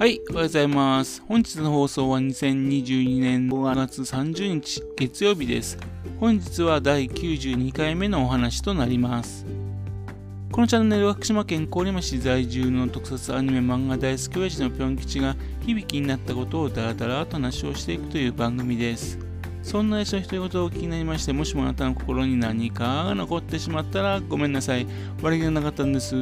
はい、おはようございます。本日の放送は2022年5月30日月曜日です。本日は第92回目のお話となります。このチャンネルは福島県郡山市在住の特撮アニメ漫画大好き親父のぴょん吉が響きになったことをダラダラと話をしていくという番組です。そんな人の独り言を気になりまして、もしもあなたの心に何かが残ってしまったらごめんなさい。悪気がなかったんです。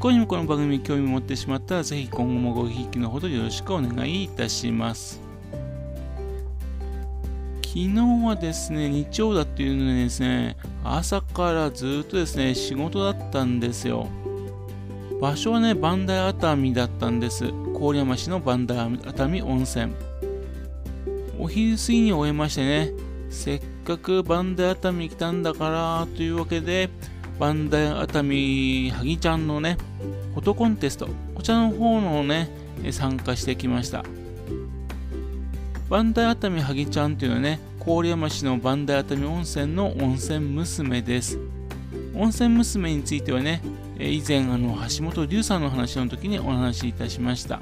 他にもこの番組に興味を持ってしまったら、ぜひ今後もごひいきのほどよろしくお願いいたします。昨日はですね、日曜だっていうのにですね、朝からずっとですね、仕事だったんですよ。場所はね、磐梯熱海だったんです。郡山市の磐梯熱海温泉。お昼過ぎに終えましてね、せっかく磐梯熱海来たんだからというわけで、磐梯熱海はぎちゃんのね、フォトコンテスト、こちらの方のね、参加してきました。磐梯熱海はぎちゃんというのはね、郡山市の磐梯熱海温泉の温泉娘です。温泉娘についてはね、以前あの橋本龍さんの話の時にお話しいたしました。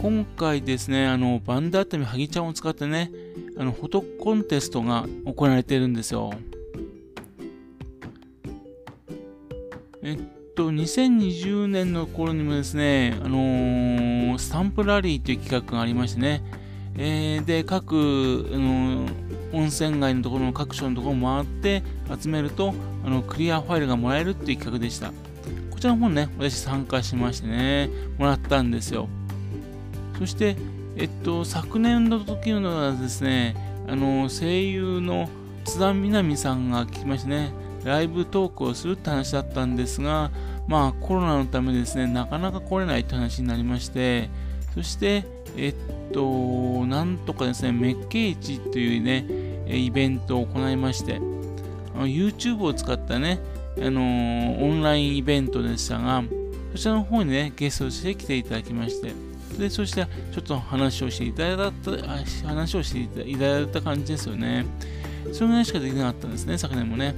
今回ですね、あの、バンダ熱海はぎちゃんを使ってね、あの、フォトコンテストが行われてるんですよ。えっと、2020年の頃にもですね、あのー、スタンプラリーという企画がありましてね、えー、で、各、あのー、温泉街のところの各所のところを回って集めると、あの、クリアファイルがもらえるっていう企画でした。こちらの方ね、私参加しましてね、もらったんですよ。そして、えっと、昨年の時のはですね、あの、声優の津田みなみさんが来ましてね、ライブトークをするって話だったんですが、まあコロナのためですね、なかなか来れないって話になりまして、そして、えっと、なんとかですね、メッケ市というね、イベントを行いまして、YouTube を使ったね、あのオンラインイベントでしたが、そちらの方にね、ゲストとして来ていただきまして、で、そしてちょっと話をしていただいた、話をしていただいた感じですよね。それぐらいしかできなかったんですね、昨年もね。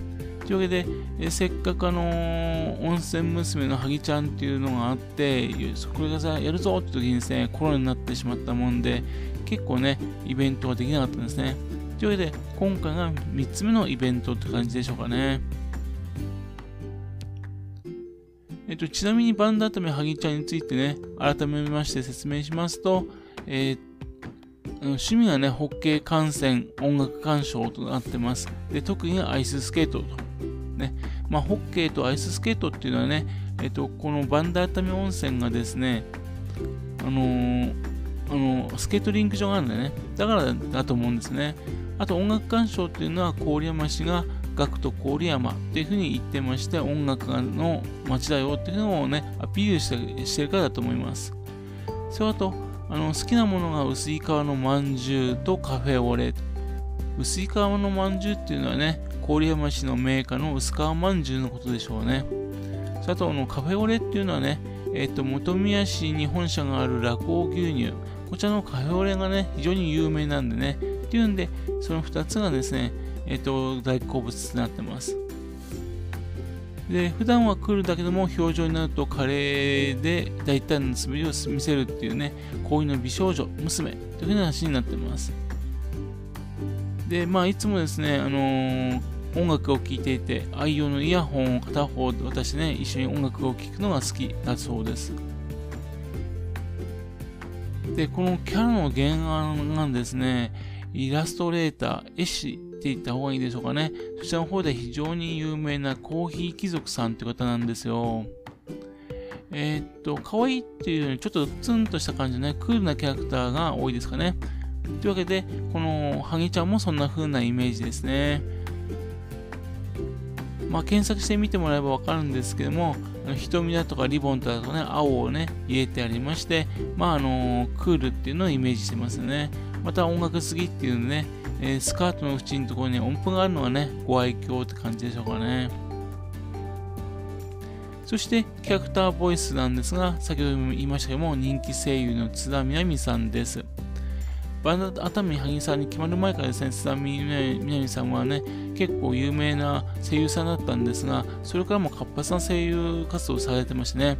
というわけで、えせっかくあのー、温泉娘のハギちゃんっていうのがあって、これがさ、やるぞって時にですね、コロナになってしまったもんで、結構ね、イベントができなかったんですね。というわけで、今回が3つ目のイベントって感じでしょうかね。えっと、ちなみにバンダータメハギちゃんについてね、改めまして説明しますと、えー、趣味がね、ホッケー観戦、音楽鑑賞となってます。で、特にアイススケートと。ね。まあ、ホッケーとアイススケートっていうのはね、えっと、このバンダータメ温泉がですね、あのー、あのスケートリンク場があるんだよね。だからだと思うんですね。あと音楽鑑賞っていうのは郡山市が学と郡山っていうふうに言ってまして音楽の街だよっていうのをねアピールしてしてるからだと思いますそれとあの好きなものが薄い皮のまんじゅうとカフェオレ。薄い皮のまんじゅうっていうのはね郡山市のメーカーの薄皮まんじゅうのことでしょうね。それとのカフェオレっていうのはねえ、ー、と本宮市に本社がある酪王牛乳。こちらのカフェオレがね非常に有名なんでね。っていうんでその2つがですねえ、ー、と、大好物になってます。で、普段は来るだけども、表情になると華麗で大胆な滑りを見せるっていうね、恋の美少女、娘というふうな話になってます。で、まあ、いつもですね、あのー、音楽を聴いていて、愛用のイヤホンを片方で渡してね、一緒に音楽を聴くのが好きだそうです。で、このキャラの原案がですね、イラストレーター、絵師って言った方がいいでしょうかね。そちらの方で非常に有名なコーヒー貴族さんって方なんですよ。えー、っと、可愛いっていうよりちょっとツンとした感じのね、クールなキャラクターが多いですかね。というわけで、このハギちゃんもそんな風なイメージですね。まあ、検索してみてもらえばわかるんですけども、瞳だとかリボンだとかね、青をね、入れてありまして、まあ、あのクールっていうのをイメージしてますよね。また音楽好きっていうのね、えー、スカートの縁のところに音符があるのがね、ご愛嬌って感じでしょうかね。そしてキャラクターボイスなんですが、先ほども言いましたけども、人気声優の津田みなみさんです。バンド熱海萩さんに決まる前からですね、津田みなみさんはね、結構有名な声優さんだったんですが、それからも活発な声優活動をされてましてね、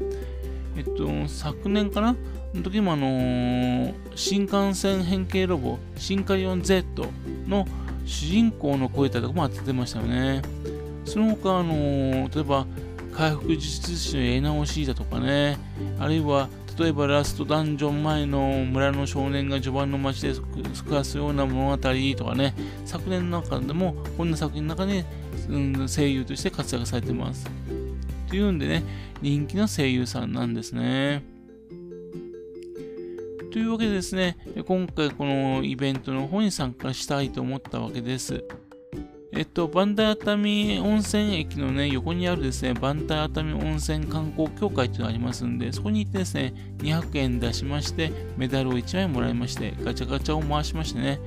えっと、昨年かな？の時もあのー、新幹線変形ロボ、シンカリオン Z の主人公の声だとかも当ててましたよね。その他、あのー、例えば、回復術師のやり直しだとかね、あるいは、例えばラストダンジョン前の村の少年が序盤の街で暮らすような物語とかね、昨年の中でもこんな作品の中で、うん、声優として活躍されてます。というんでね、人気の声優さんなんですね。というわけでですね、今回このイベントの方に参加したいと思ったわけです。えっと、バンダイ熱海温泉駅のね、横にあるですね、バンダイ熱海温泉観光協会っていうのがありますんで、そこに行ってですね、200円出しまして、メダルを1枚もらいまして、ガチャガチャを回しましてね、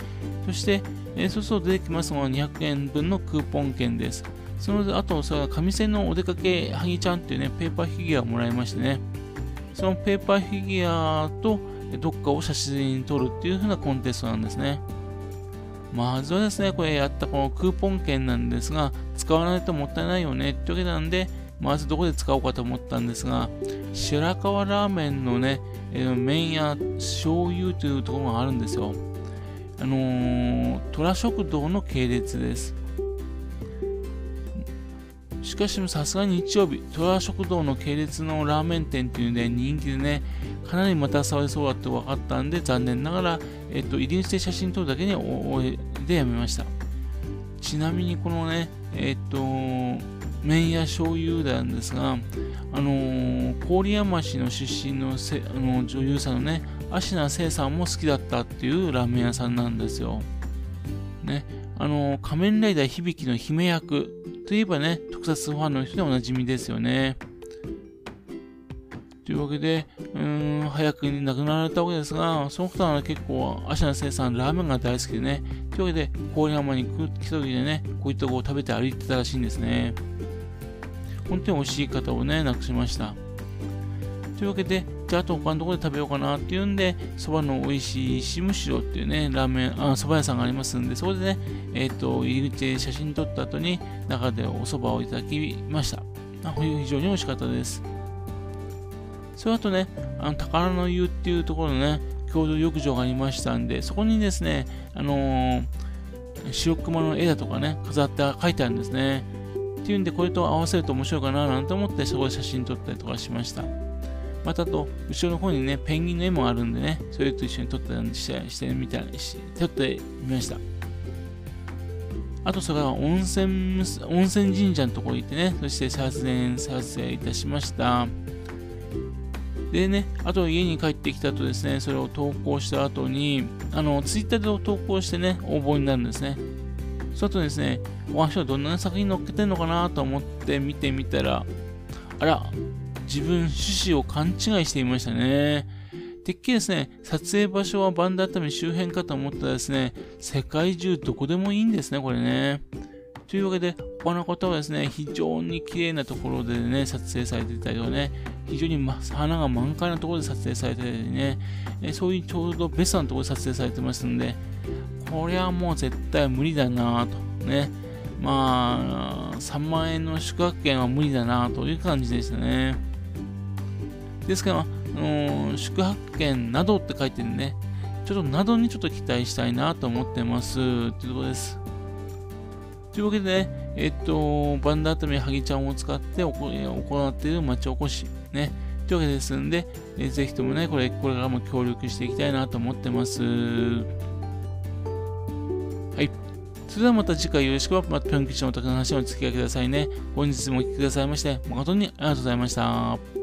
そして、えー、そうすると出てきますのは200円分のクーポン券です。その後、それは紙線のお出かけはぎちゃんっていうね、ペーパーフィギュアをもらいましてね、そのペーパーフィギュアとどっかを写真に撮るっていう風なコンテストなんですね。まずはですね、これやったこのクーポン券なんですが、使わないともったいないよねってわけなんで、まずどこで使おうかと思ったんですが、白河ラーメンのね、えー、麺や醤油というところがあるんですよ。あのー、虎食堂の系列です。しかしさすがに日曜日、虎食堂の系列のラーメン店っていうので人気でね、かなり待たされそうだって分かったんで、残念ながら、えっと、入り口で写真撮るだけに終えでやめました。ちなみにこのね、えっと、麺屋醤油なんですが、あのー、郡山市の出身のせあの女優さんのね、芦名聖さんも好きだったっていうラーメン屋さんなんですよ。ね、あのー、仮面ライダー響の姫役といえばね、特撮ファンの人でおなじみですよね。というわけで、うん、早くに亡くなられたわけですが、その方は結構、芦名生さん、ラーメンが大好きでね、というわけで、郡山に来た時でね、こういったとを食べて歩いてたらしいんですね。本当に美味しい方をね、亡くしました。というわけで、じゃあと他のところで食べようかなっていうんで、そばの美味しいしむしろっていうね、ラーメン、あ、蕎麦屋さんがありますんで、そこでね、えっ、ー、と、入り口で写真撮った後に、中でお蕎麦をいただきました。あ非常に美味しかったです。その後ね、あの宝の湯っていうところのね、共同浴場がありましたんで、そこにですね、あのー、白熊の絵だとかね、飾って書いてあるんですね。っていうんで、これと合わせると面白いかななんて思って、そこで写真撮ったりとかしました。またと、後ろの方にね、ペンギンの絵もあるんでね、それと一緒に撮ったしてしてみたりし、撮ってみました。あと、それから温泉、温泉神社のところに行ってね、そして撮影、撮影いたしました。でね、あと家に帰ってきたとですね、それを投稿した後に、あの、ツイッターで投稿してね、応募になるんですね。その後ですね、お話はどんな作品載っけてんのかなと思って見てみたら、あら、自分趣旨を勘違いしていましたね。てっきりですね、撮影場所はバンダ熱海周辺かと思ったらですね、世界中どこでもいいんですね、これね。というわけで、他の方はですね、非常に綺麗なところでね、撮影されていたりとかね、非常に、ま、花が満開なところで撮影されてたりね、えそういうちょうどベストなところで撮影されてますんで、これはもう絶対無理だなぁと、ね。まあ、3万円の宿泊券は無理だなという感じでしたね。ですから、あの、宿泊券などって書いてるね、ちょっとなどにちょっと期待したいなと思ってます。というところです。というわけでね、えっと、バンダートミハギちゃんを使って行っている町おこし、ね、というわけですんで、えー、ぜひともね、これ、これからも協力していきたいなと思ってます。はい。それではまた次回よろしくは、またぴょん吉のお宅の話をお付き合いくださいね。本日もお聴きくださいまして、誠にありがとうございました。